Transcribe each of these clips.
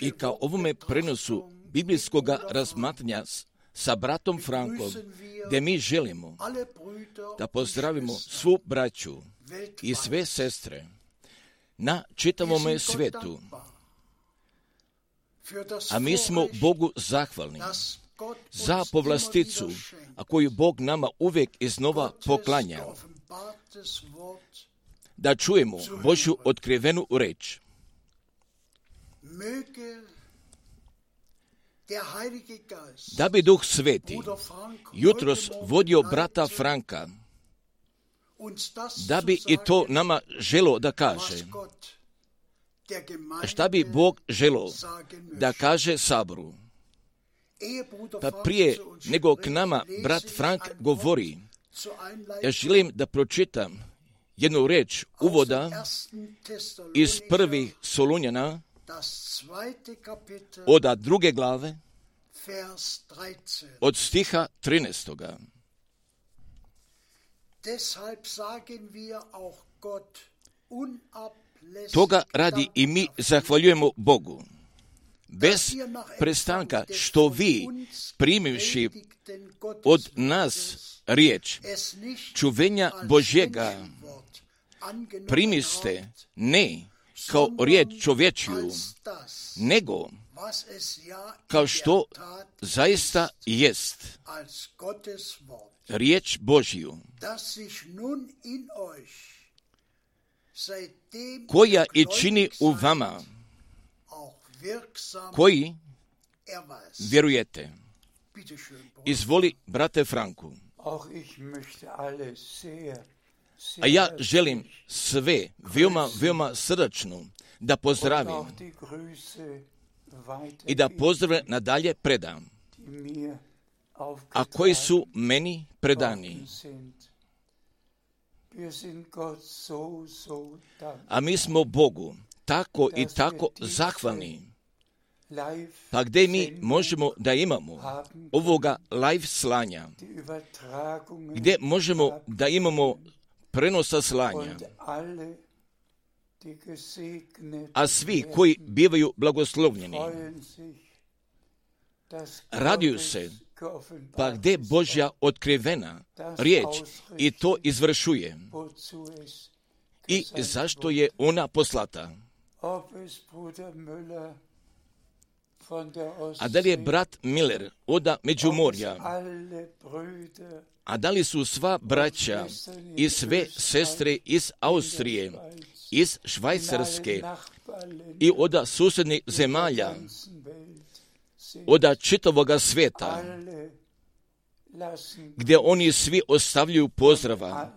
I ka ovome prenosu biblijskog razmatranja sa bratom Frankom, gdje mi želimo da pozdravimo svu braću i sve sestre na čitavome svijetu. A mi smo Bogu zahvalni za povlasticu, a koju Bog nama uvijek iznova poklanja. Da čujemo Božju otkrivenu reč. Da bi Duh Sveti jutros vodio brata Franka, da bi i to nama želo da kaže. Šta bi Bog želo da kaže Saboru? Pa prije nego k nama brat Frank govori, ja želim da pročitam jednu reč uvoda iz prvih Solunjana, od druge glave, od stiha 13. Toga radi i mi zahvaljujemo Bogu. Bez prestanka što vi primivši od nas riječ čuvenja Božjega primiste ne kao riječ čovječju, nego kao što zaista jest riječ Božju, koja i čini u vama, koji vjerujete. Izvoli, brate Franku. A ja želim sve veoma, veoma srdačno da pozdravim i da pozdrave nadalje predam, a koji su meni predani. A mi smo Bogu tako i tako zahvalni. Pa gdje mi možemo da imamo ovoga live slanja, gdje možemo da imamo prenosa slanja, a svi koji bivaju blagoslovljeni raduju se, pa gdje Božja otkrivena riječ i to izvršuje. I zašto je ona poslata? A da li je brat Miller oda Međumorja? A da li su sva braća i sve sestre iz Austrije, iz Švajcarske i oda susjednih zemalja, oda čitavoga svijeta, gdje oni svi ostavljaju pozdrava,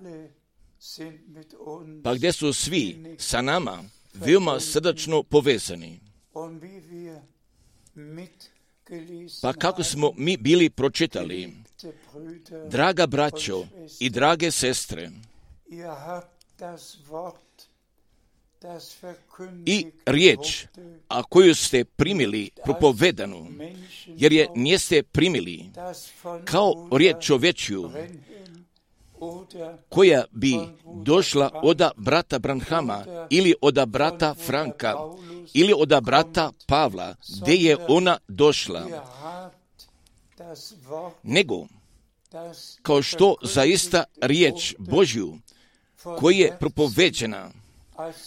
pa gdje su svi sa nama veoma srdačno povezani. Pa kako smo mi bili pročitali, draga braćo i drage sestre, i riječ, a koju ste primili propovedanu, jer je nijeste primili kao riječ čovečju, koja bi došla od brata Branhama ili od brata Franka ili od brata Pavla, gdje je ona došla, nego kao što zaista riječ Božju koja je propoveđena,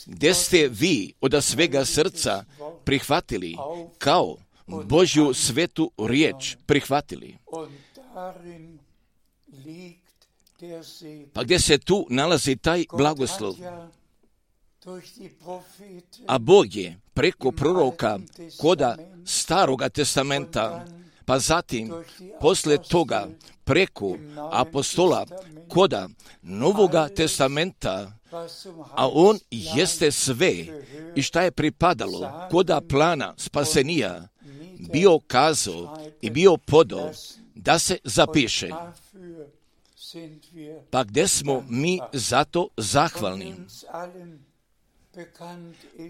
gdje ste vi od svega srca prihvatili kao Božju svetu riječ prihvatili. Pa gdje se tu nalazi taj blagoslov? A Bog je preko proroka koda staroga testamenta, pa zatim posle toga preko apostola koda novoga testamenta, a on jeste sve i šta je pripadalo koda plana spasenija, bio kazao i bio podo da se zapiše. Pa gdje smo mi zato zahvalni?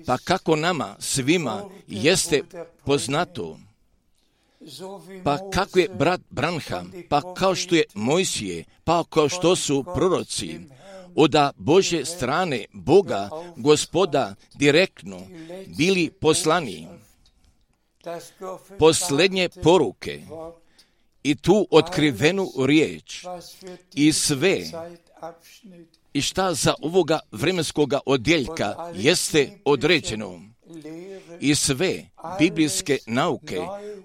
Pa kako nama svima jeste poznato, pa kako je brat Branham, pa kao što je Mojsije, pa kao što su proroci, od Bože strane Boga, gospoda, direktno bili poslani. Posljednje poruke i tu otkrivenu riječ i sve. I šta za ovoga vremenskoga odjeljka jeste određeno i sve biblijske nauke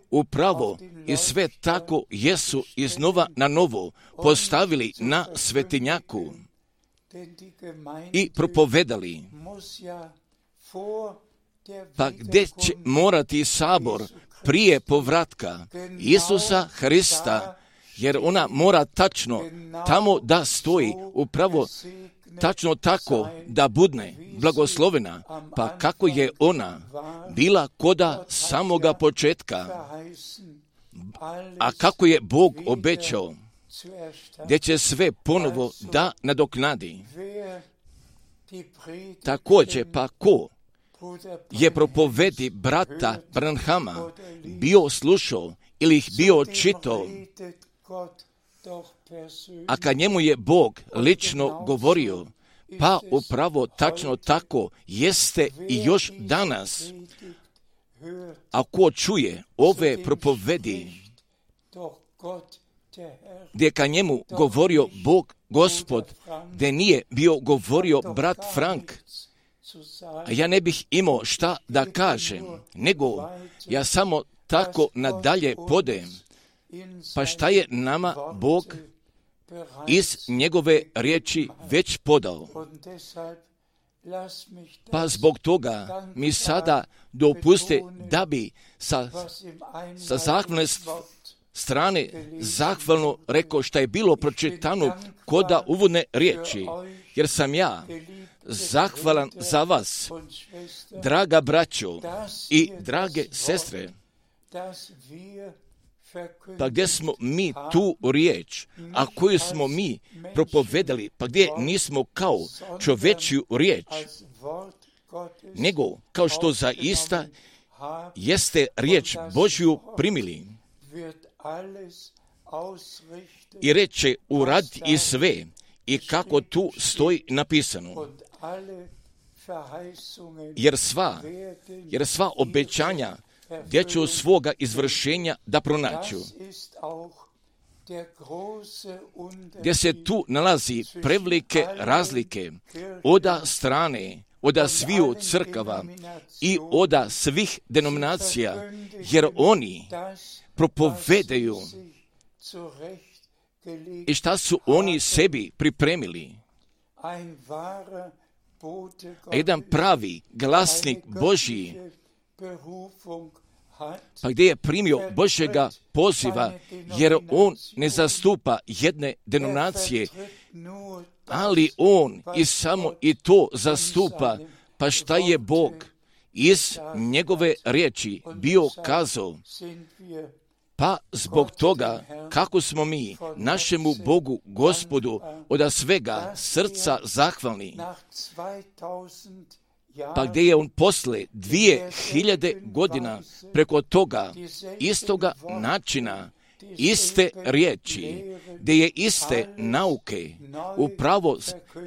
upravo i sve tako jesu iznova na novo postavili na svetinjaku i propovedali. Pa gdje će morati sabor prije povratka Isusa Hrista, jer ona mora tačno tamo da stoji. Upravo tačno tako da budne blagoslovena, pa kako je ona bila koda samoga početka, a kako je Bog obećao, gdje će sve ponovo da nadoknadi. Također, pa ko je propovedi brata Branhama bio slušao ili ih bio čitao, a kad njemu je Bog lično govorio, pa upravo tačno tako jeste i još danas. Ako čuje ove propovedi, gdje ka njemu govorio Bog gospod, gdje nije bio govorio brat Frank, a ja ne bih imao šta da kažem, nego ja samo tako nadalje podem. Pa šta je nama Bog iz njegove riječi već podao? Pa zbog toga mi sada dopuste da bi sa, sa zahvalne strane zahvalno rekao šta je bilo pročitano koda uvodne riječi, jer sam ja zahvalan za vas, draga braćo i drage sestre, pa gdje smo mi tu riječ, a koju smo mi propovedali, pa gdje nismo kao čovečju riječ, nego kao što zaista jeste riječ Božju primili. I reče urad i sve, i kako tu stoji napisano. Jer sva, jer sva obećanja gdje će svoga izvršenja da pronaću. Gdje se tu nalazi prevelike razlike oda strane, oda sviju crkava i oda svih denominacija, jer oni propovedaju i šta su oni sebi pripremili. Jedan pravi glasnik Božji pa gdje je primio Božjega poziva, jer on ne zastupa jedne denominacije, ali on i samo i to zastupa, pa šta je Bog iz njegove riječi bio kazao, Pa zbog toga kako smo mi našemu Bogu, gospodu, od svega srca zahvalni, pa gdje je on posle dvije hiljade godina preko toga istoga načina iste riječi, gdje je iste nauke, upravo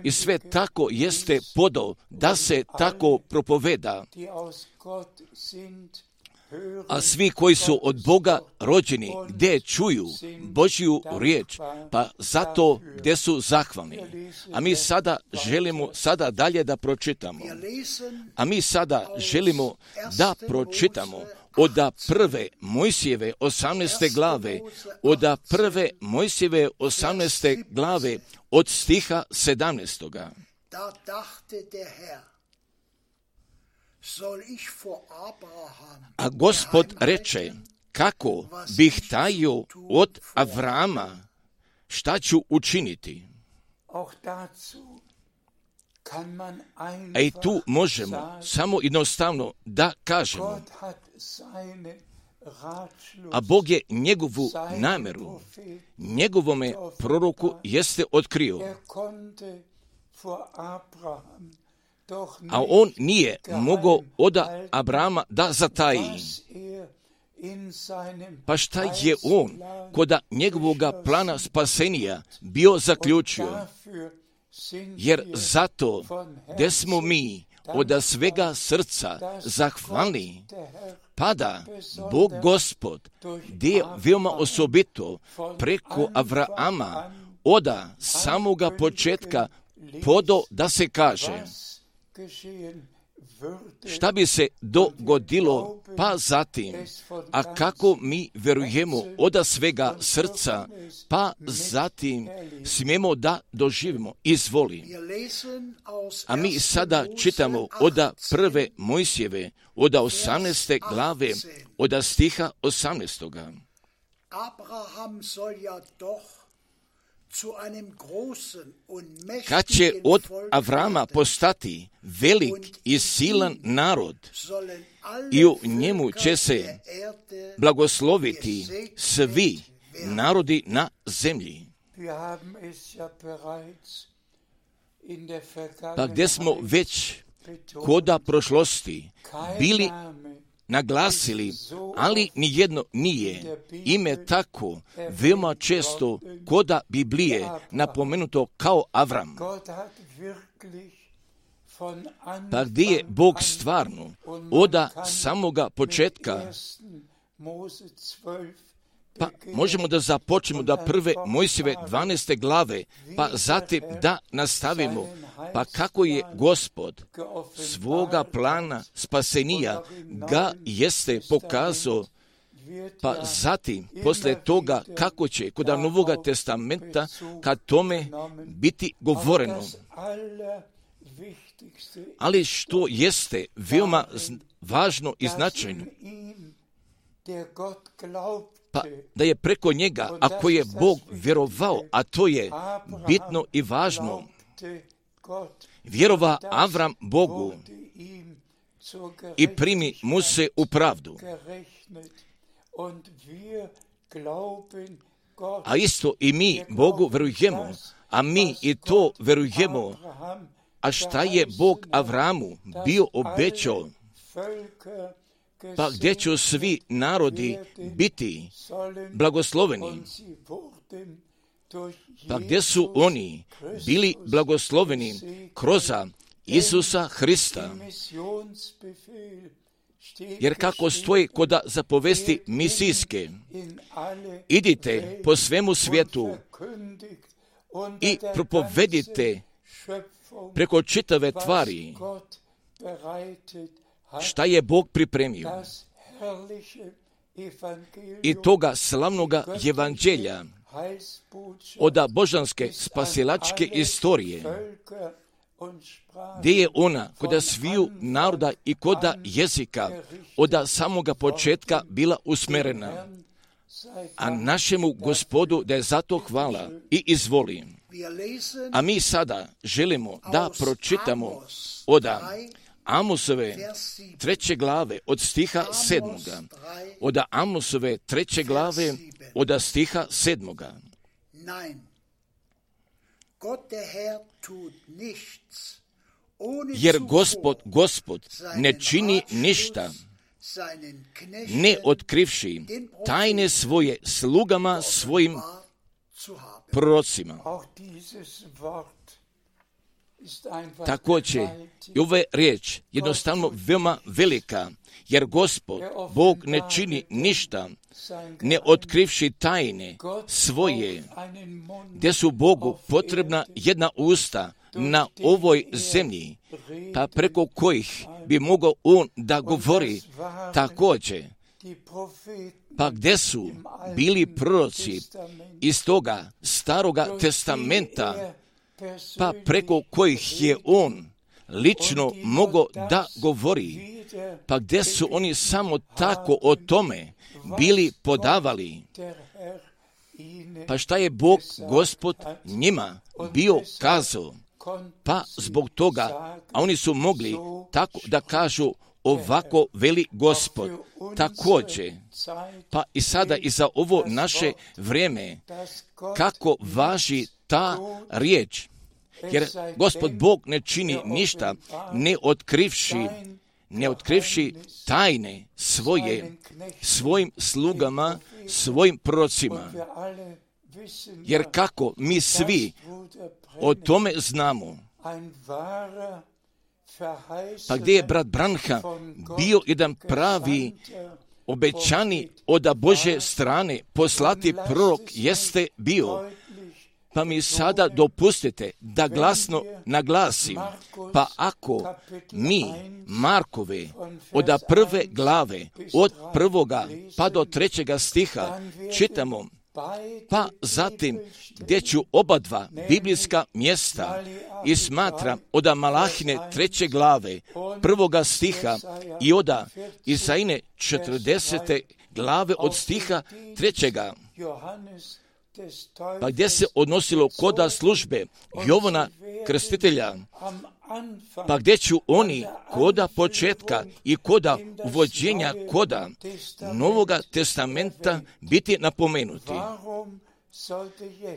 i sve tako jeste podo da se tako propoveda a svi koji su od Boga rođeni, gdje čuju Božju riječ, pa zato gdje su zahvalni. A mi sada želimo sada dalje da pročitamo. A mi sada želimo da pročitamo od prve Mojsijeve 18. glave, od prve Mojsijeve 18. glave od stiha 17. Da dachte der Herr, a gospod reče, kako bih tajio od Avrama, šta ću učiniti? A i tu možemo samo jednostavno da kažemo, a Bog je njegovu nameru, njegovome proroku jeste otkrio a on nije mogao od Abrama da zataji. Pa šta je on koda njegovoga plana spasenija bio zaključio? Jer zato gdje smo mi od svega srca zahvalni, pada Bog Gospod, gdje je veoma osobito preko Avrama oda samoga početka podo da se kaže šta bi se dogodilo pa zatim, a kako mi verujemo od svega srca, pa zatim smijemo da doživimo. Izvoli. A mi sada čitamo od prve Mojsjeve, od 18. glave, od stiha 18. Abraham soll ja doch kad će od Avrama postati velik i silan narod i u njemu će se blagosloviti svi narodi na zemlji. Pa gdje smo već koda prošlosti bili naglasili, ali nijedno nije. Ime tako veoma često koda Biblije napomenuto kao Avram. Pa gdje je Bog stvarno? Oda samoga početka pa možemo da započnemo da prve Mojsive 12. glave, pa zatim da nastavimo, pa kako je gospod svoga plana spasenija ga jeste pokazao, pa zatim, posle toga, kako će kod Novoga testamenta, kad tome biti govoreno. Ali što jeste veoma važno i značajno, pa da je preko njega, ako je Bog vjerovao, a to je bitno i važno, vjerova Avram Bogu i primi mu se u pravdu. A isto i mi Bogu verujemo, a mi i to verujemo. A šta je Bog Avramu bio obećao? Pa gdje će svi narodi biti blagosloveni, pa gdje su oni bili blagosloveni kroz Isusa Hrista. Jer kako stoji koda zapovesti misijske, idite po svemu svijetu i propovedite preko čitave tvari šta je Bog pripremio. I toga slavnoga evanđelja od božanske spasilačke istorije, gdje je ona koda sviju naroda i koda jezika od samoga početka bila usmerena. A našemu gospodu da je zato hvala i izvoli. A mi sada želimo da pročitamo od Amosove treće glave od stiha sedmoga. Od Amosove treće glave od stiha sedmoga. Jer gospod, gospod ne čini ništa, ne otkrivši tajne svoje slugama svojim prorocima. Također, i ova riječ jednostavno veoma velika, jer Gospod, Bog ne čini ništa, ne otkrivši tajne svoje, gdje su Bogu potrebna jedna usta na ovoj zemlji, pa preko kojih bi mogao On da govori. također, pa gdje su bili proroci iz toga staroga testamenta, pa preko kojih je on lično mogao da govori, pa gdje su oni samo tako o tome bili podavali. Pa šta je Bog, Gospod, njima bio kazao? Pa zbog toga, a oni su mogli tako da kažu ovako veli Gospod. Također, pa i sada i za ovo naše vrijeme, kako važi ta riječ. Jer gospod Bog ne čini ništa ne otkrivši, ne otkrivši tajne svoje svojim slugama, svojim procima. Jer kako mi svi o tome znamo, pa gdje je brat Branha bio jedan pravi obećani od Bože strane poslati prorok jeste bio pa mi sada dopustite da glasno naglasim, pa ako mi Markove od prve glave, od prvoga pa do trećega stiha čitamo, pa zatim gdje ću oba dva biblijska mjesta i smatram od Malahine treće glave, prvoga stiha i oda Isaine četrdesete glave od stiha trećega pa gdje se odnosilo koda službe Jovana krstitelja, pa gdje ću oni koda početka i koda uvođenja koda Novoga testamenta biti napomenuti.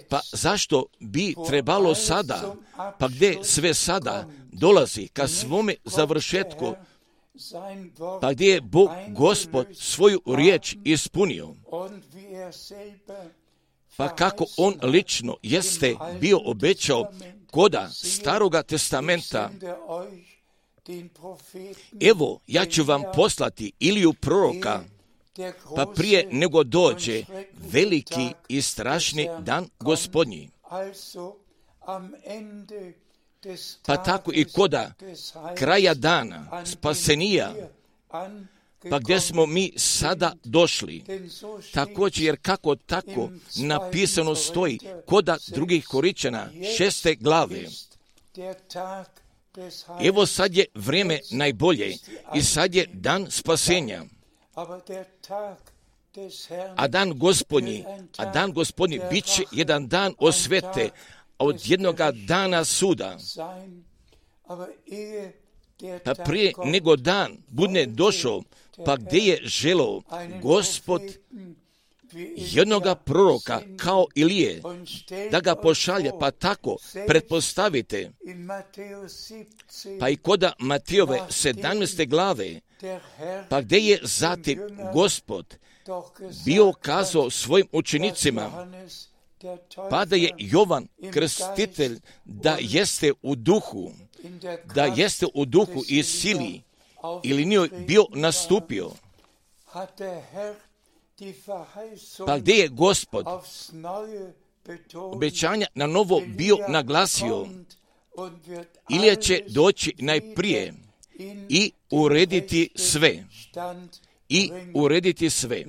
Pa zašto bi trebalo sada, pa gdje sve sada dolazi ka svome završetku, pa gdje je Bog Gospod svoju riječ ispunio, pa kako on lično jeste bio obećao koda staroga testamenta, evo ja ću vam poslati Iliju proroka, pa prije nego dođe veliki i strašni dan gospodnji. Pa tako i koda kraja dana spasenija pa gdje smo mi sada došli. Također, jer kako tako napisano stoji koda drugih koričana šeste glave. Evo sad je vrijeme najbolje i sad je dan spasenja. A dan gospodnji, a dan gospodnji bit će jedan dan osvete, od jednoga dana suda. Pa prije nego dan budne došao, pa gdje je želo gospod jednoga proroka kao Ilije, da ga pošalje, pa tako pretpostavite, pa i koda Matijove 17. glave, pa gdje je zatim gospod bio kazao svojim učenicima, pa da je Jovan krstitelj da jeste u duhu, da jeste u duhu i sili, ili nije bio nastupio. Pa gdje je gospod obećanja na novo bio naglasio ili će doći najprije i urediti sve i urediti sve.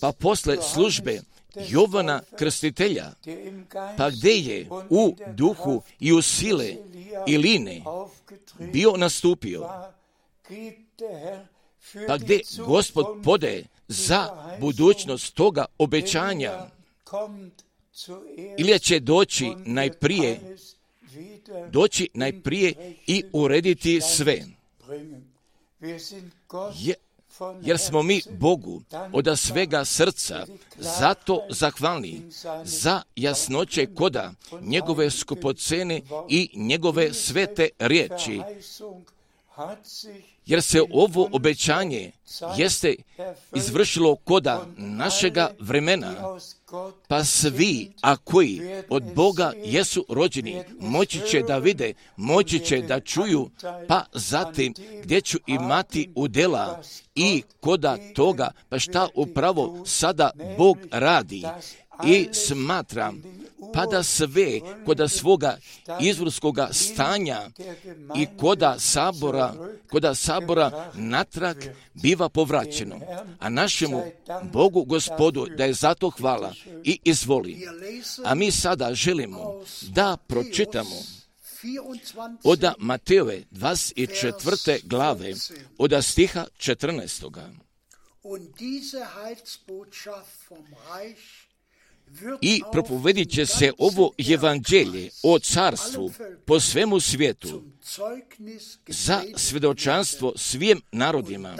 Pa posle službe Jovana krstitelja, pa gdje je u duhu i u sile i line bio nastupio, pa gdje gospod pode za budućnost toga obećanja, ili će doći najprije doći najprije i urediti sve. Je, jer smo mi Bogu od svega srca zato zahvalni za jasnoće koda njegove skupocene i njegove svete riječi jer se ovo obećanje jeste izvršilo koda našega vremena, pa svi, a koji od Boga jesu rođeni, moći će da vide, moći će da čuju, pa zatim gdje ću imati udela i koda toga, pa šta upravo sada Bog radi. I smatram pa da sve koda svoga izvorskoga stanja i koda sabora, koda sabora natrag biva povraćeno. A našemu Bogu gospodu da je zato hvala i izvoli. A mi sada želimo da pročitamo od Mateove 24. glave, od stiha 14. Und diese Heilsbotschaft vom Reich i propovedit će se ovo evanđelje o carstvu po svemu svijetu za svjedočanstvo svim narodima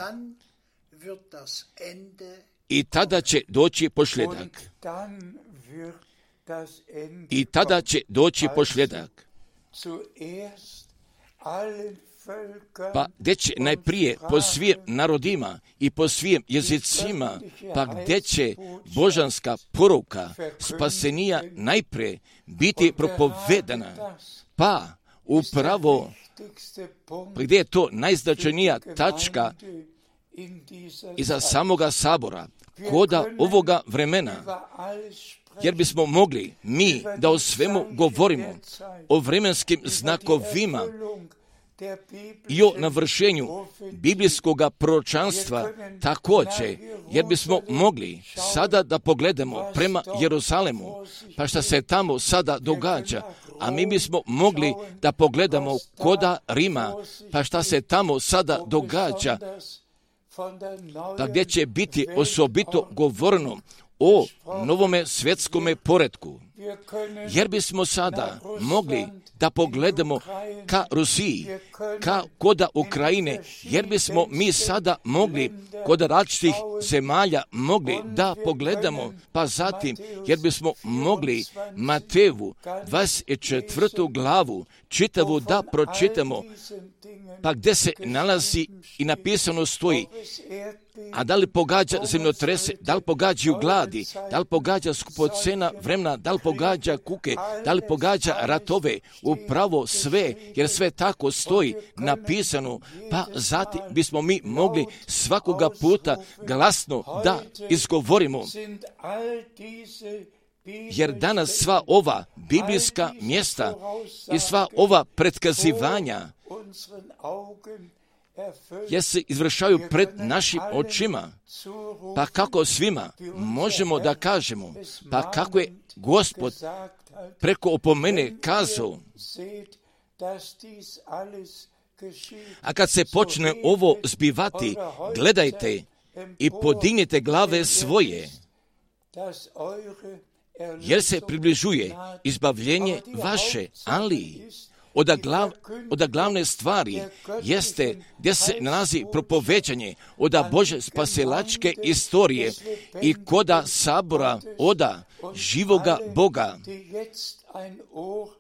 i tada će doći pošljedak. I tada će doći pošljedak pa gdje će najprije po svim narodima i po svim jezicima, pa gdje će božanska poruka spasenija najprije biti propovedana, pa upravo gdje je to najznačajnija tačka iza samoga sabora, koda ovoga vremena, jer bismo mogli mi da o svemu govorimo, o vremenskim znakovima, i o navršenju biblijskog proročanstva također, jer bismo mogli sada da pogledamo prema Jeruzalemu, pa šta se tamo sada događa, a mi bismo mogli da pogledamo koda Rima, pa šta se tamo sada događa, pa gdje će biti osobito govorno o novome svjetskome poredku. Jer bismo sada mogli da pogledamo ka Rusiji, ka koda Ukrajine, jer bismo mi sada mogli kod različitih zemalja mogli da pogledamo, pa zatim, jer bismo mogli Matevu 24. glavu čitavu da pročitamo, pa gdje se nalazi i napisano stoji, a da li pogađa zemljotrese, da li pogađaju gladi, da li pogađa skupocena vremena, da li pogađa kuke, da li pogađa ratove, upravo sve, jer sve tako stoji napisano, pa zatim bismo mi mogli svakoga puta glasno da izgovorimo. Jer danas sva ova biblijska mjesta i sva ova pretkazivanja jer se izvršaju pred našim očima. Pa kako svima? Možemo da kažemo, pa kako je Gospod preko opomene kazao, a kad se počne ovo zbivati, gledajte i podignite glave svoje, jer se približuje izbavljenje vaše, ali od, glav, od glavne stvari jeste gdje se nalazi propovećanje od Bože spaselačke istorije i koda sabora oda živoga Boga.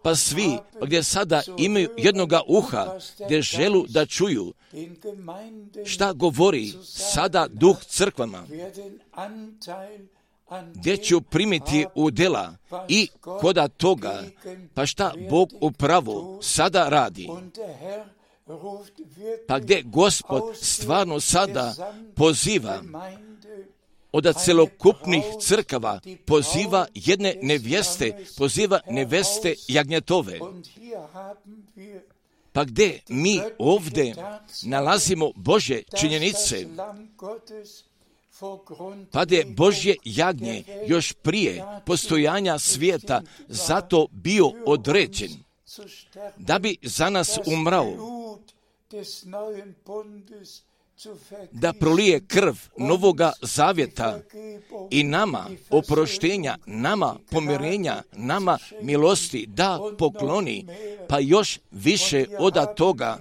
Pa svi gdje sada imaju jednoga uha, gdje želu da čuju šta govori sada duh crkvama, gdje ću primiti u dela i koda toga, pa šta Bog upravo sada radi. Pa gdje Gospod stvarno sada poziva od celokupnih crkava poziva jedne nevjeste, poziva neveste jagnjetove. Pa gdje mi ovdje nalazimo Bože činjenice, pa je Božje jagnje još prije postojanja svijeta zato bio određen da bi za nas umrao da prolije krv novoga zavjeta i nama oproštenja, nama pomirenja, nama milosti da pokloni, pa još više od toga,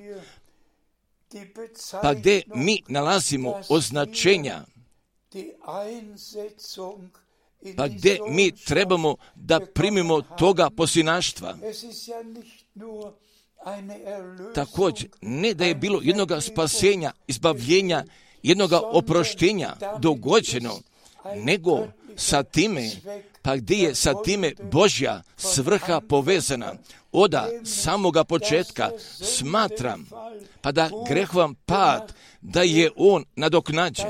pa gdje mi nalazimo označenja, pa gdje mi trebamo da primimo toga posinaštva. Također, ne da je bilo jednog spasenja, izbavljenja, jednog oproštenja dogođeno, nego sa time, pa gdje je sa time Božja svrha povezana, oda samoga početka smatram, pa da grehvam pad, da je on nadoknađen,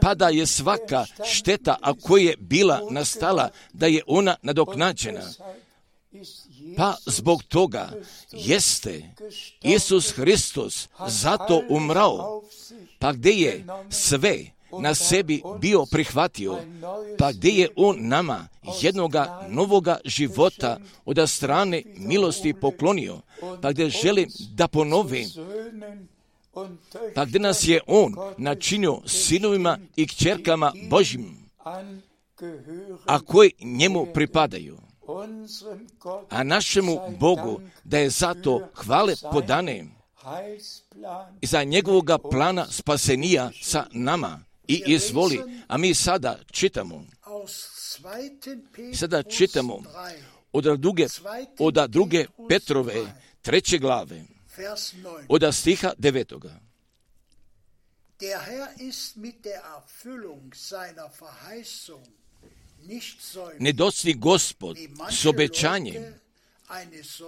pa da je svaka šteta, a koja je bila nastala, da je ona nadoknađena. Pa zbog toga jeste Isus Hristos zato umrao, pa gdje je sve na sebi bio prihvatio, pa gdje je On nama jednoga novoga života od strane milosti poklonio, pa gdje želim da ponovim, pa gdje nas je On načinio sinovima i kćerkama Božim, a koji njemu pripadaju a našemu Bogu da je zato hvale podane i za njegovoga plana spasenija sa nama i izvoli. A mi sada čitamo, sada čitamo od druge, od druge Petrove treće glave, od stiha devetoga. Der Herr ist mit der Erfüllung seiner Verheißung ne docni gospod s obećanjem,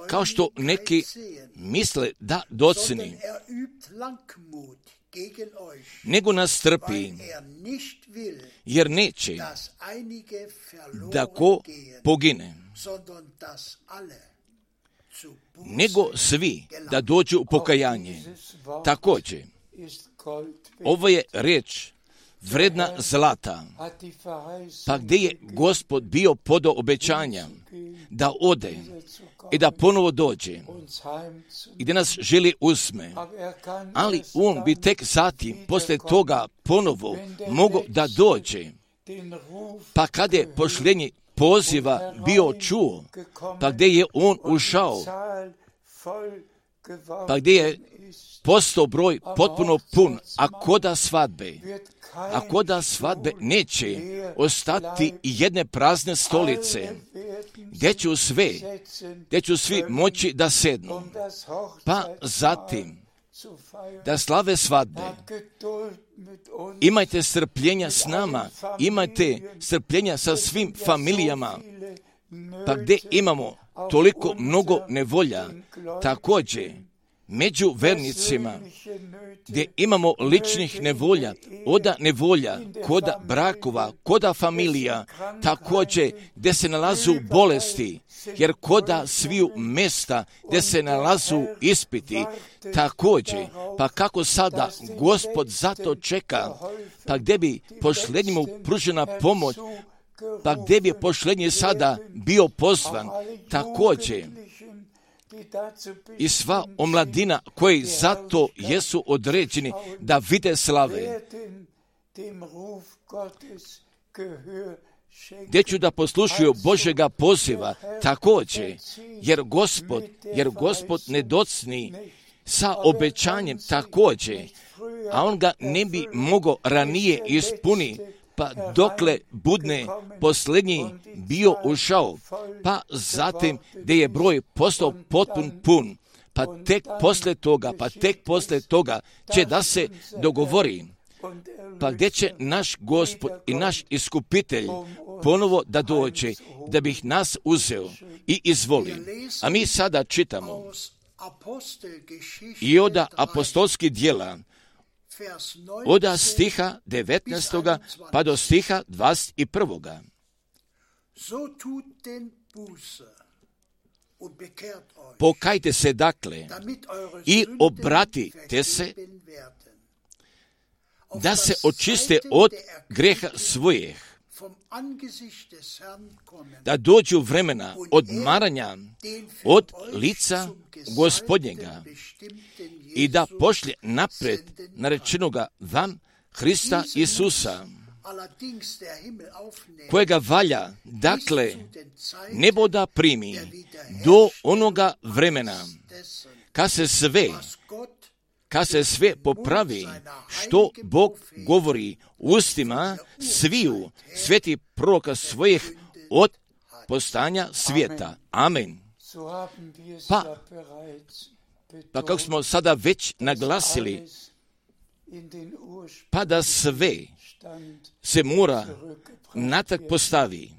kao što neki misle da docni, nego nas trpi, jer neće da ko pogine, nego svi da dođu u pokajanje. Također, ovo je riječ vredna zlata. Pa gdje je gospod bio podo obećanja da ode i da ponovo dođe i gdje nas želi uzme. Ali on bi tek sati poslije toga ponovo mogo da dođe. Pa kad je pošljenje poziva bio čuo, pa gdje je on ušao, pa gdje je postao broj potpuno pun, a koda svadbe, a koda svadbe neće ostati jedne prazne stolice, gdje ću sve, gdje ću svi moći da sednu. Pa zatim, da slave svadbe. Imajte strpljenja s nama, imajte strpljenja sa svim familijama, pa gdje imamo toliko mnogo nevolja, također među vernicima gdje imamo ličnih nevolja, oda nevolja, koda brakova, koda familija, također gdje se nalazu bolesti, jer koda sviju mesta gdje se nalazu ispiti, također, pa kako sada gospod zato čeka, pa gdje bi pošlednjemu pružena pomoć, pa gdje bi pošlednji sada bio pozvan, također, i sva omladina koji zato jesu određeni da vide slave, gdje ću da poslušaju Božega poziva? Također, jer gospod, jer gospod ne docni sa obećanjem također, a on ga ne bi mogao ranije ispuniti pa dokle budne posljednji bio ušao, pa zatim gdje je broj postao potpun pun, pa tek posle toga, pa tek posle toga će da se dogovori, pa gdje će naš gospod i naš iskupitelj ponovo da dođe, da bih nas uzeo i izvoli. A mi sada čitamo. I od apostolskih dijela, od stiha 19. pa do stiha 21. Pokajte se dakle i obratite se da se očiste od greha svojih, da dođu vremena odmaranja od lica gospodnjega i da pošlje napred narečenoga vam Hrista Isusa, kojega valja, dakle, nebo da primi do onoga vremena, kad se sve, kad se sve popravi, što Bog govori ustima sviju sveti proroka svojih od postanja svijeta. Amen. Pa, pa kako smo sada već naglasili, pa da sve se mora natak postavi.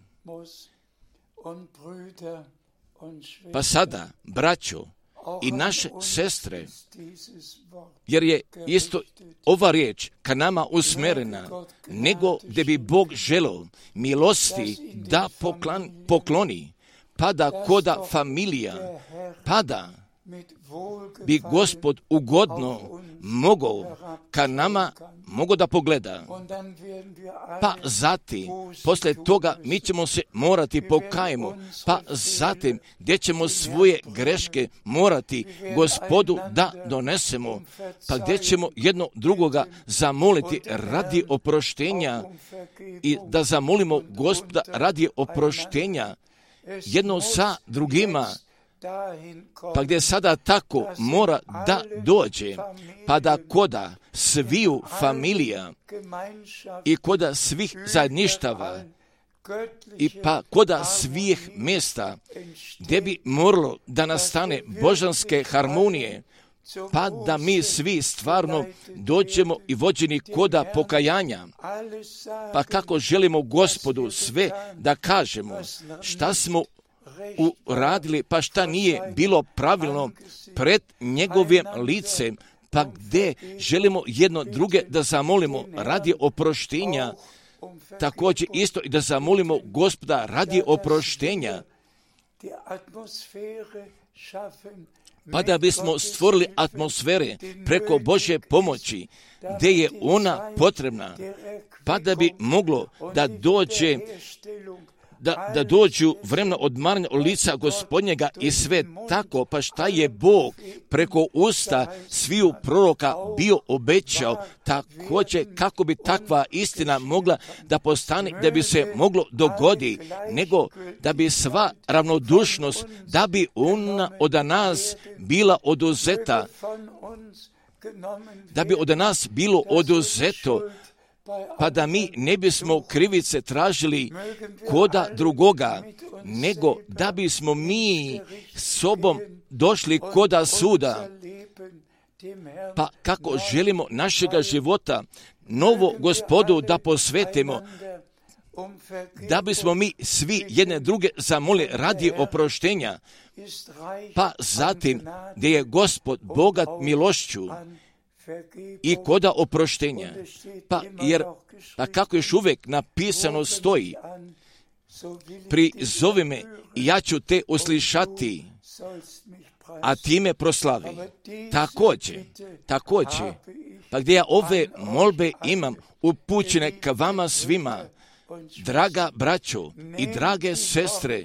Pa sada, braćo i naše sestre, jer je isto ova riječ ka nama usmerena, nego gdje bi Bog želo milosti da pokloni, pada koda familija, pada bi gospod ugodno mogao ka nama mogo da pogleda. Pa zatim, poslije toga mi ćemo se morati pokajemo, pa zatim gdje ćemo svoje greške morati gospodu da donesemo, pa gdje ćemo jedno drugoga zamoliti radi oproštenja i da zamolimo gospoda radi oproštenja jedno sa drugima pa gdje sada tako mora da dođe, pa da koda sviju familija i koda svih zajedništava i pa koda svih mjesta gdje bi moralo da nastane božanske harmonije, pa da mi svi stvarno dođemo i vođeni koda pokajanja. Pa kako želimo gospodu sve da kažemo, šta smo uradili, pa šta nije bilo pravilno pred njegovim licem, pa gdje želimo jedno druge da zamolimo radi oproštenja, također isto i da zamolimo gospoda radi oproštenja, pa da bismo stvorili atmosfere preko Bože pomoći, gdje je ona potrebna, pa da bi moglo da dođe da, da dođu vremena odmaranja od lica gospodnjega i sve tako, pa šta je Bog preko usta sviju proroka bio obećao, također kako bi takva istina mogla da postane, da bi se moglo dogodi, nego da bi sva ravnodušnost, da bi ona od nas bila oduzeta, da bi od nas bilo oduzeto, pa da mi ne bismo krivice tražili koda drugoga, nego da bismo mi sobom došli koda suda. Pa kako želimo našega života novo gospodu da posvetimo, da bismo mi svi jedne druge zamoli radi oproštenja, pa zatim gdje je gospod bogat milošću, i koda oproštenja. Pa jer, pa kako još uvijek napisano stoji, prizovi me i ja ću te uslišati, a ti me proslavi. Također, također, pa gdje ja ove molbe imam upućene ka vama svima, draga braćo i drage sestre,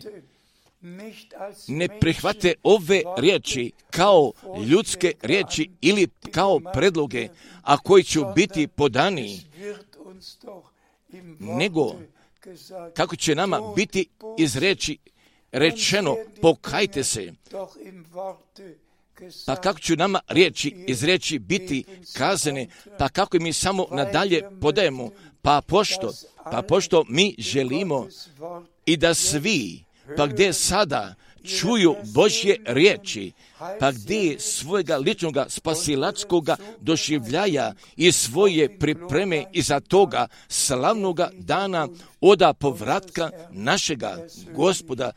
ne prihvate ove riječi kao ljudske riječi ili kao predloge, a koji će biti podani, nego kako će nama biti iz reči rečeno pokajte se, pa kako će nama riječi iz reči biti kazane, pa kako mi samo nadalje podajemo, pa pošto, pa pošto mi želimo i da svi pa gdje sada čuju Božje riječi, pa gdje svojega ličnog spasilačkoga doživljaja i svoje pripreme iza toga slavnoga dana oda povratka našega gospoda,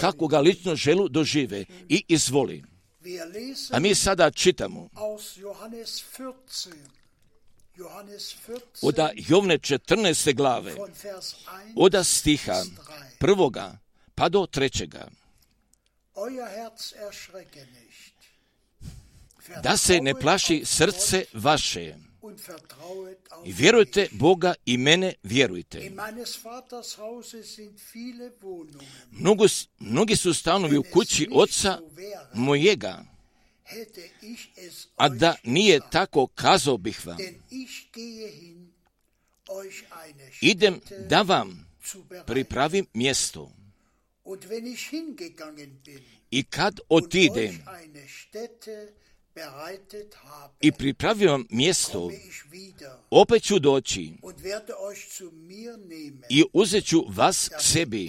kako ga lično želu dožive i izvoli. A mi sada čitamo od Jovne 14. glave, od stiha prvoga pa do trećega. Da se ne plaši srce vaše i vjerujte Boga i mene vjerujte. Mnogo, mnogi su stanovi u kući oca mojega. A da nije tako, kazao bih vam. Idem da vam pripravim mjesto. I kad otidem i pripravim vam mjesto, opet ću doći i uzet ću vas k sebi,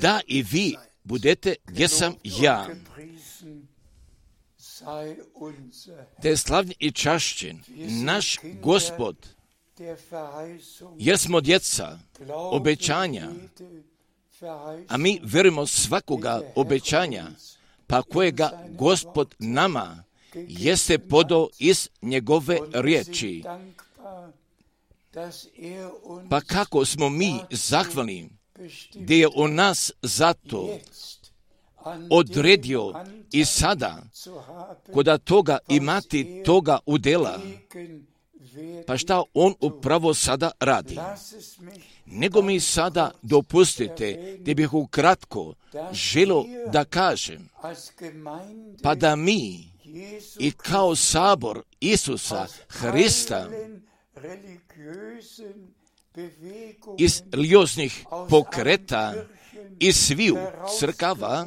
da i vi budete gdje sam ja. Te slavni i čašćen, naš gospod, jer smo djeca obećanja, a mi verujemo svakoga obećanja, pa kojega gospod nama jeste podo iz njegove riječi. Pa kako smo mi zahvalni gdje je on nas zato odredio i sada koda toga imati toga udela, pa šta on upravo sada radi? Nego mi sada dopustite da bih ukratko želo da kažem, pa da mi i kao sabor Isusa Hrista iz lioznih pokreta i sviju crkava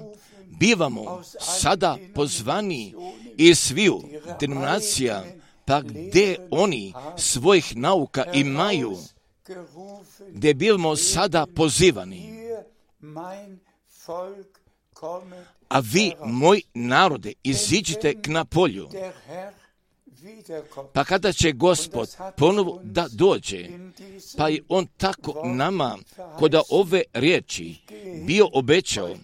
bivamo sada pozvani iz sviju denominacija, pa gdje oni svojih nauka imaju, gdje bivamo sada pozivani. A vi, moj narode, iziđite k na polju. Pa kada će gospod ponovo da dođe, pa i on tako nama, koda ove riječi bio obećao,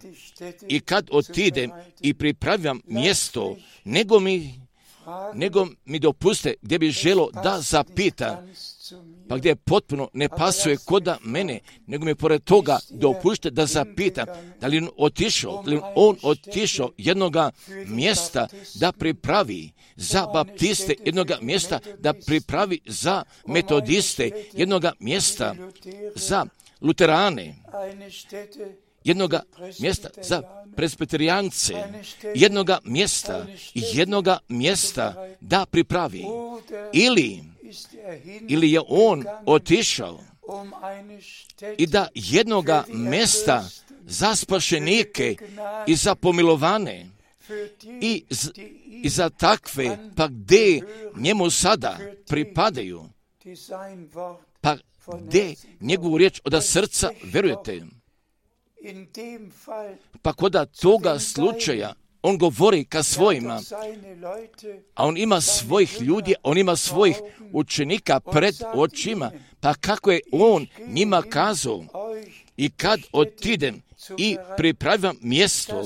i kad otidem i pripravljam mjesto, nego mi, nego mi dopuste gdje bi želo da zapita, pa gdje potpuno ne pasuje koda mene, nego mi pored toga dopušte da zapita da li on otišao, da li on otišao jednoga mjesta da pripravi za baptiste, jednoga mjesta da pripravi za metodiste, jednoga mjesta za luterane, jednoga mjesta za presbiterijance, jednoga mjesta i jednoga mjesta da pripravi. Ili ili je on otišao i da jednoga mjesta za spašenike i za pomilovane i, i za takve, pa gdje njemu sada pripadaju, pa gdje njegovu riječ od srca verujete. Pa koda toga slučaja on govori ka svojima, a on ima svojih ljudi, on ima svojih učenika pred očima, pa kako je on njima kazao? i kad otidem i pripravim mjesto,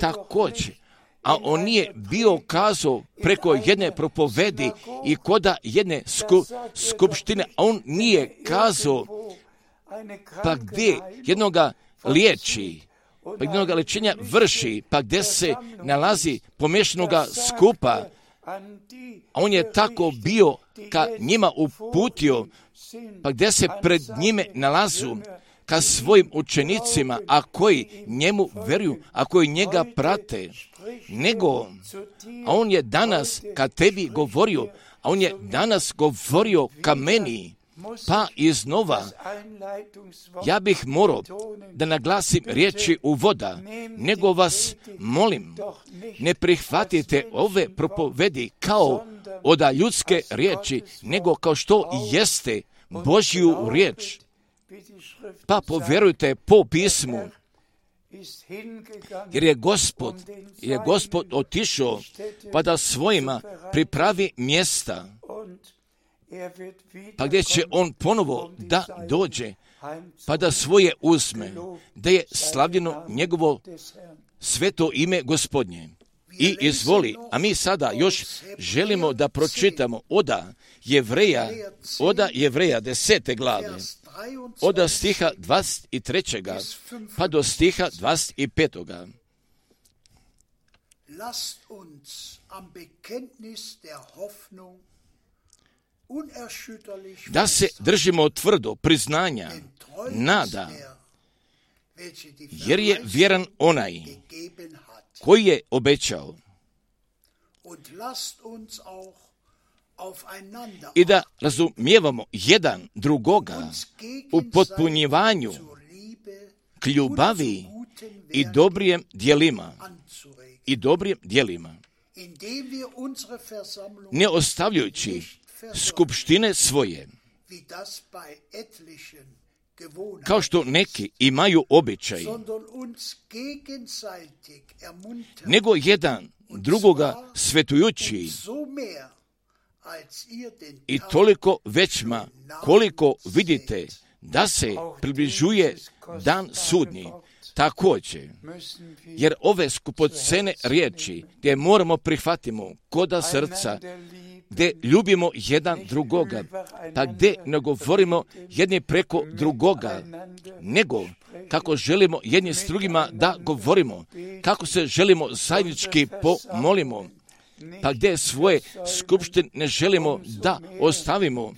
također, a on nije bio kazao preko jedne propovedi i koda jedne sku, skupštine, a on nije kazao pa gdje jednoga liječi, pa jednoga lečenja vrši, pa gdje se nalazi pomješanoga skupa, a on je tako bio ka njima uputio, pa gdje se pred njime nalazu ka svojim učenicima, a koji njemu veruju, a koji njega prate, nego, a on je danas ka tebi govorio, a on je danas govorio ka meni, pa iznova ja bih morao da naglasim riječi u voda, nego vas molim, ne prihvatite ove propovedi kao oda ljudske riječi, nego kao što jeste Božju riječ. Pa povjerujte po pismu, jer je gospod, je gospod otišao pa da svojima pripravi mjesta pa gdje će on ponovo da dođe, pa da svoje uzme, da je slavljeno njegovo sveto ime gospodnje. I izvoli, a mi sada još želimo da pročitamo oda Jevreja, oda Jevreja desete glave, oda stiha 23. pa do stiha 25. Lasst uns am Bekenntnis der Hoffnung da se držimo tvrdo priznanja, nada, jer je vjeran onaj koji je obećao. I da razumijevamo jedan drugoga u potpunjivanju k ljubavi i dobrijem dijelima i dobrijem dijelima ne ostavljajući skupštine svoje. kao što neki imaju običaj, nego jedan drugoga svetujući. i toliko većma koliko vidite da se približuje dan sudnji, također, jer ove skupocene riječi gdje moramo prihvatimo koda srca, gdje ljubimo jedan drugoga, pa gdje ne govorimo jedni preko drugoga, nego kako želimo jedni s drugima da govorimo, kako se želimo zajednički pomolimo, pa gdje svoje skupštine ne želimo da ostavimo.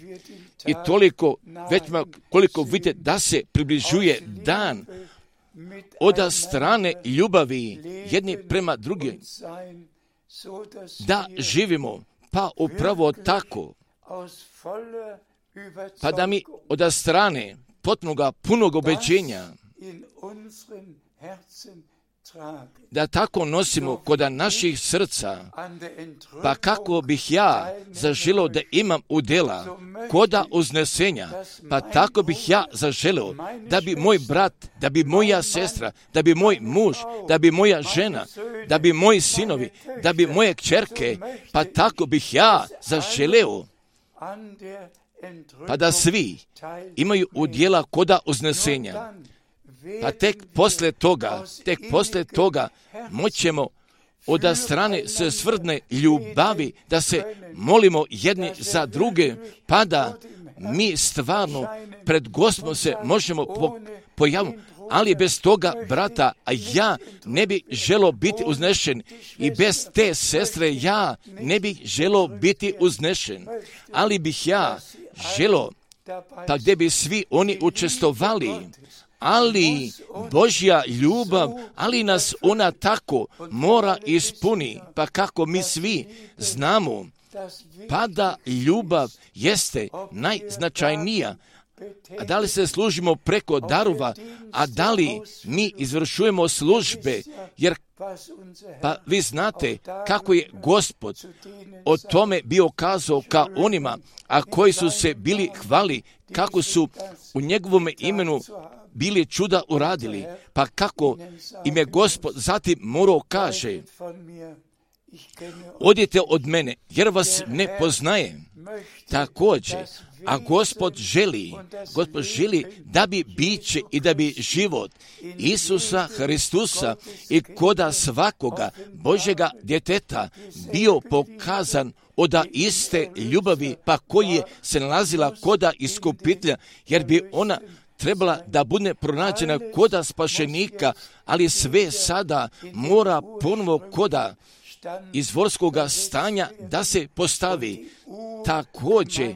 I toliko već koliko vidite da se približuje dan od strane ljubavi jedni prema drugim, da živimo pa upravo tako, pa da mi od strane potpunoga punog obećenja da tako nosimo kod naših srca, pa kako bih ja zaželio da imam udjela koda uznesenja, pa tako bih ja zaželio da bi moj brat, da bi moja sestra, da bi moj muž, da bi moja žena, da bi moji sinovi, da bi moje kćerke, pa tako bih ja zaželio pa da svi imaju udjela koda uznesenja. Pa tek posle toga, tek posle toga moćemo od strane se svrdne ljubavi da se molimo jedni za druge, pa da mi stvarno pred Gospodom se možemo po, pojaviti, ali bez toga brata, a ja ne bi želo biti uznešen i bez te sestre ja ne bih želo biti uznešen, ali bih ja želo pa gdje bi svi oni učestovali, ali Božja ljubav, ali nas ona tako mora ispuni, pa kako mi svi znamo, pa da ljubav jeste najznačajnija, a da li se služimo preko darova, a da li mi izvršujemo službe, jer pa vi znate kako je gospod o tome bio kazao ka onima, a koji su se bili hvali, kako su u njegovom imenu bili čuda uradili, pa kako im je gospod zatim morao kaže, odite od mene, jer vas ne poznajem. Također, a gospod želi, gospod želi da bi biće i da bi život Isusa Hristusa i koda svakoga Božega djeteta bio pokazan od iste ljubavi, pa koji se nalazila koda iskupitlja, jer bi ona trebala da bude pronađena koda spašenika, ali sve sada mora ponovo koda izvorskog stanja da se postavi. Također,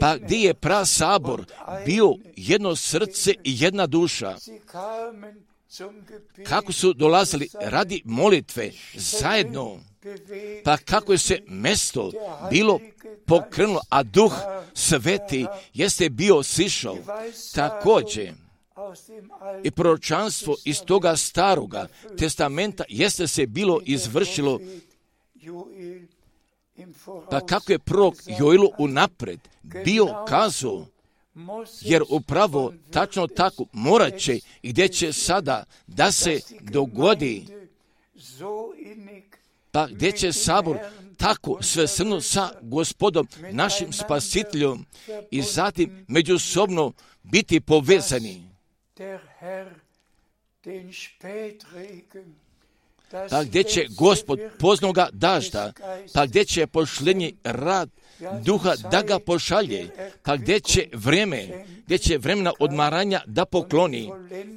pa gdje je pra sabor bio jedno srce i jedna duša. Kako su dolazili radi molitve zajedno, pa kako je se mesto bilo pokrenulo, a duh sveti jeste bio sišao. Također, i proročanstvo iz toga staroga testamenta jeste se bilo izvršilo pa kako je prorok Joilu unapred bio kazao, jer upravo tačno tako morat će i gdje će sada da se dogodi, pa gdje će sabor tako sve srno sa gospodom, našim spasiteljom i zatim međusobno biti povezani pa gdje će gospod poznoga dažda, pa gdje će pošljenji rad duha da ga pošalje, pa gdje će vrijeme, gdje će vremena odmaranja da pokloni,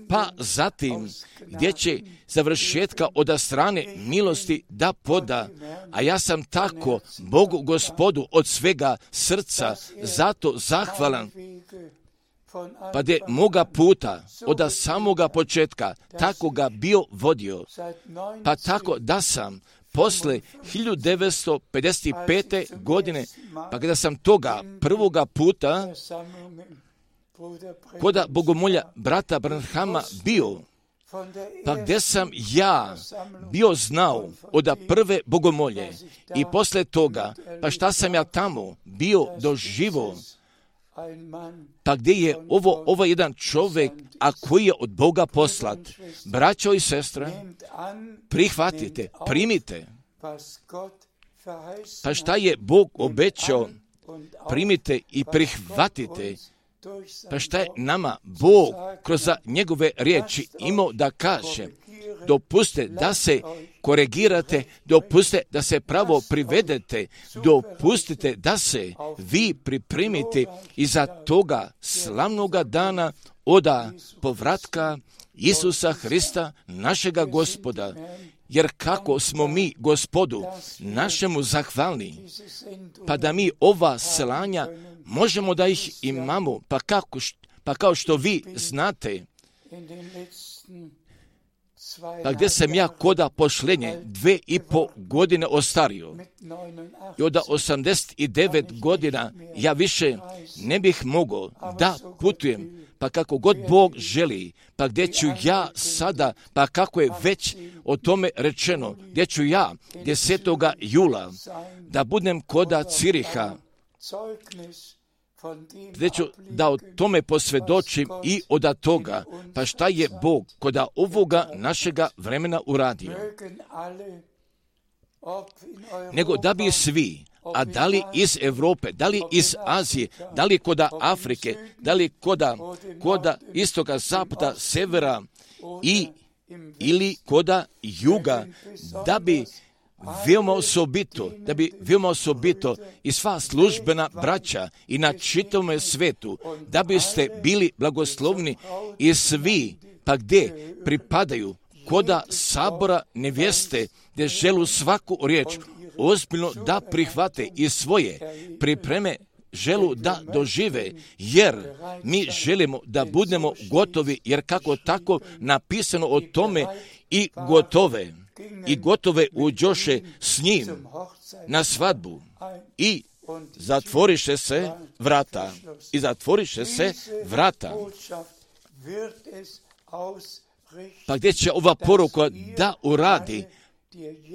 pa zatim gdje će završetka od strane milosti da poda. A ja sam tako Bogu gospodu od svega srca zato zahvalan pa de moga puta od samoga početka tako ga bio vodio, pa tako da sam posle 1955. godine, pa kada sam toga prvoga puta koda bogomolja brata Branhama bio, pa gdje sam ja bio znao od prve bogomolje i posle toga, pa šta sam ja tamo bio doživo, pa gdje je ovo, ovo jedan čovjek, a koji je od Boga poslat, braćo i sestre, prihvatite, primite, pa šta je Bog obećao, primite i prihvatite, pa šta je nama Bog kroz njegove riječi imao da kaže, dopuste da se korigirate, dopuste da se pravo privedete, dopustite da se vi pripremite iza toga slavnoga dana oda povratka Isusa Hrista, našega gospoda, jer kako smo mi gospodu našemu zahvalni, pa da mi ova slanja možemo da ih imamo, pa, kako, pa kao što vi znate, pa gdje sam ja koda pošlenje? Dve i po godine ostario. I od 89 godina ja više ne bih mogao da putujem pa kako god Bog želi, pa gdje ću ja sada, pa kako je već o tome rečeno, gdje ću ja 10. jula da budem koda Ciriha, ću da o tome posvjedočim i od toga, pa šta je Bog koda ovoga našega vremena uradio. Nego da bi svi, a da li iz Europe, da li iz Azije, da li koda Afrike, da li koda, koda istoga, zapada, severa i ili koda juga, da bi veoma osobito, da bi veoma osobito i sva službena braća i na čitome svetu, da biste bili blagoslovni i svi, pa gdje pripadaju koda sabora nevjeste, gdje želu svaku riječ ozbiljno da prihvate i svoje pripreme želu da dožive, jer mi želimo da budemo gotovi, jer kako tako napisano o tome i gotove, i gotove uđoše s njim na svadbu i zatvoriše se vrata. I zatvoriše se vrata. Pa gdje će ova poruka da uradi?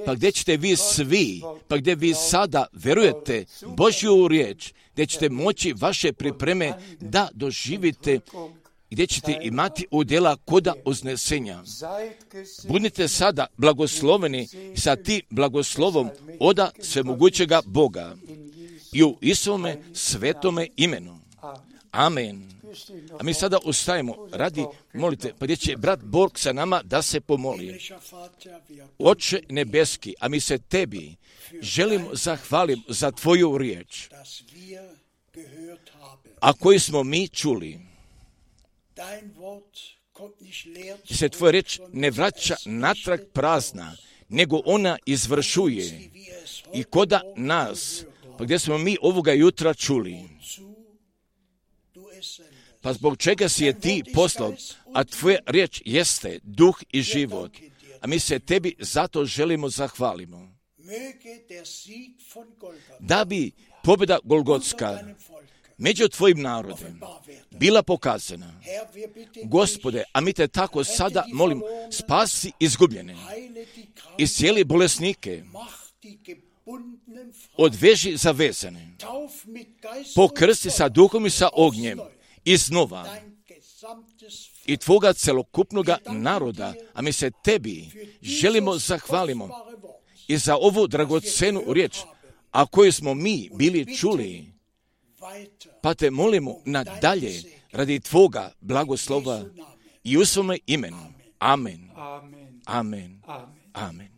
Pa gdje ćete vi svi, pa gdje vi sada verujete Božju riječ, gdje ćete moći vaše pripreme da doživite gdje ćete imati udjela koda uznesenja. Budite sada blagosloveni sa ti blagoslovom oda svemogućega Boga i u Isome svetome imenu. Amen. A mi sada ustajemo radi, molite, pa gdje će brat Borg sa nama da se pomoli. Oče nebeski, a mi se tebi želimo zahvalim za tvoju riječ, a koju smo mi čuli. Se tvoja riječ ne vraća natrag prazna, nego ona izvršuje. I koda nas, pa gdje smo mi ovoga jutra čuli, pa zbog čega si je ti poslao, a tvoja riječ jeste duh i život, a mi se tebi zato želimo zahvalimo. Da bi pobjeda Golgotska među tvojim narodem bila pokazana. Gospode, a mi te tako sada molim, spasi izgubljene, cijeli bolesnike, odveži zavezane, pokrsti sa duhom i sa ognjem, iznova i tvoga celokupnoga naroda, a mi se tebi želimo zahvalimo i za ovu dragocenu riječ, a koju smo mi bili čuli, pa te molimo nadalje radi tvoga blagoslova i u svome imenu. Amen. Amen. Amen. Amen.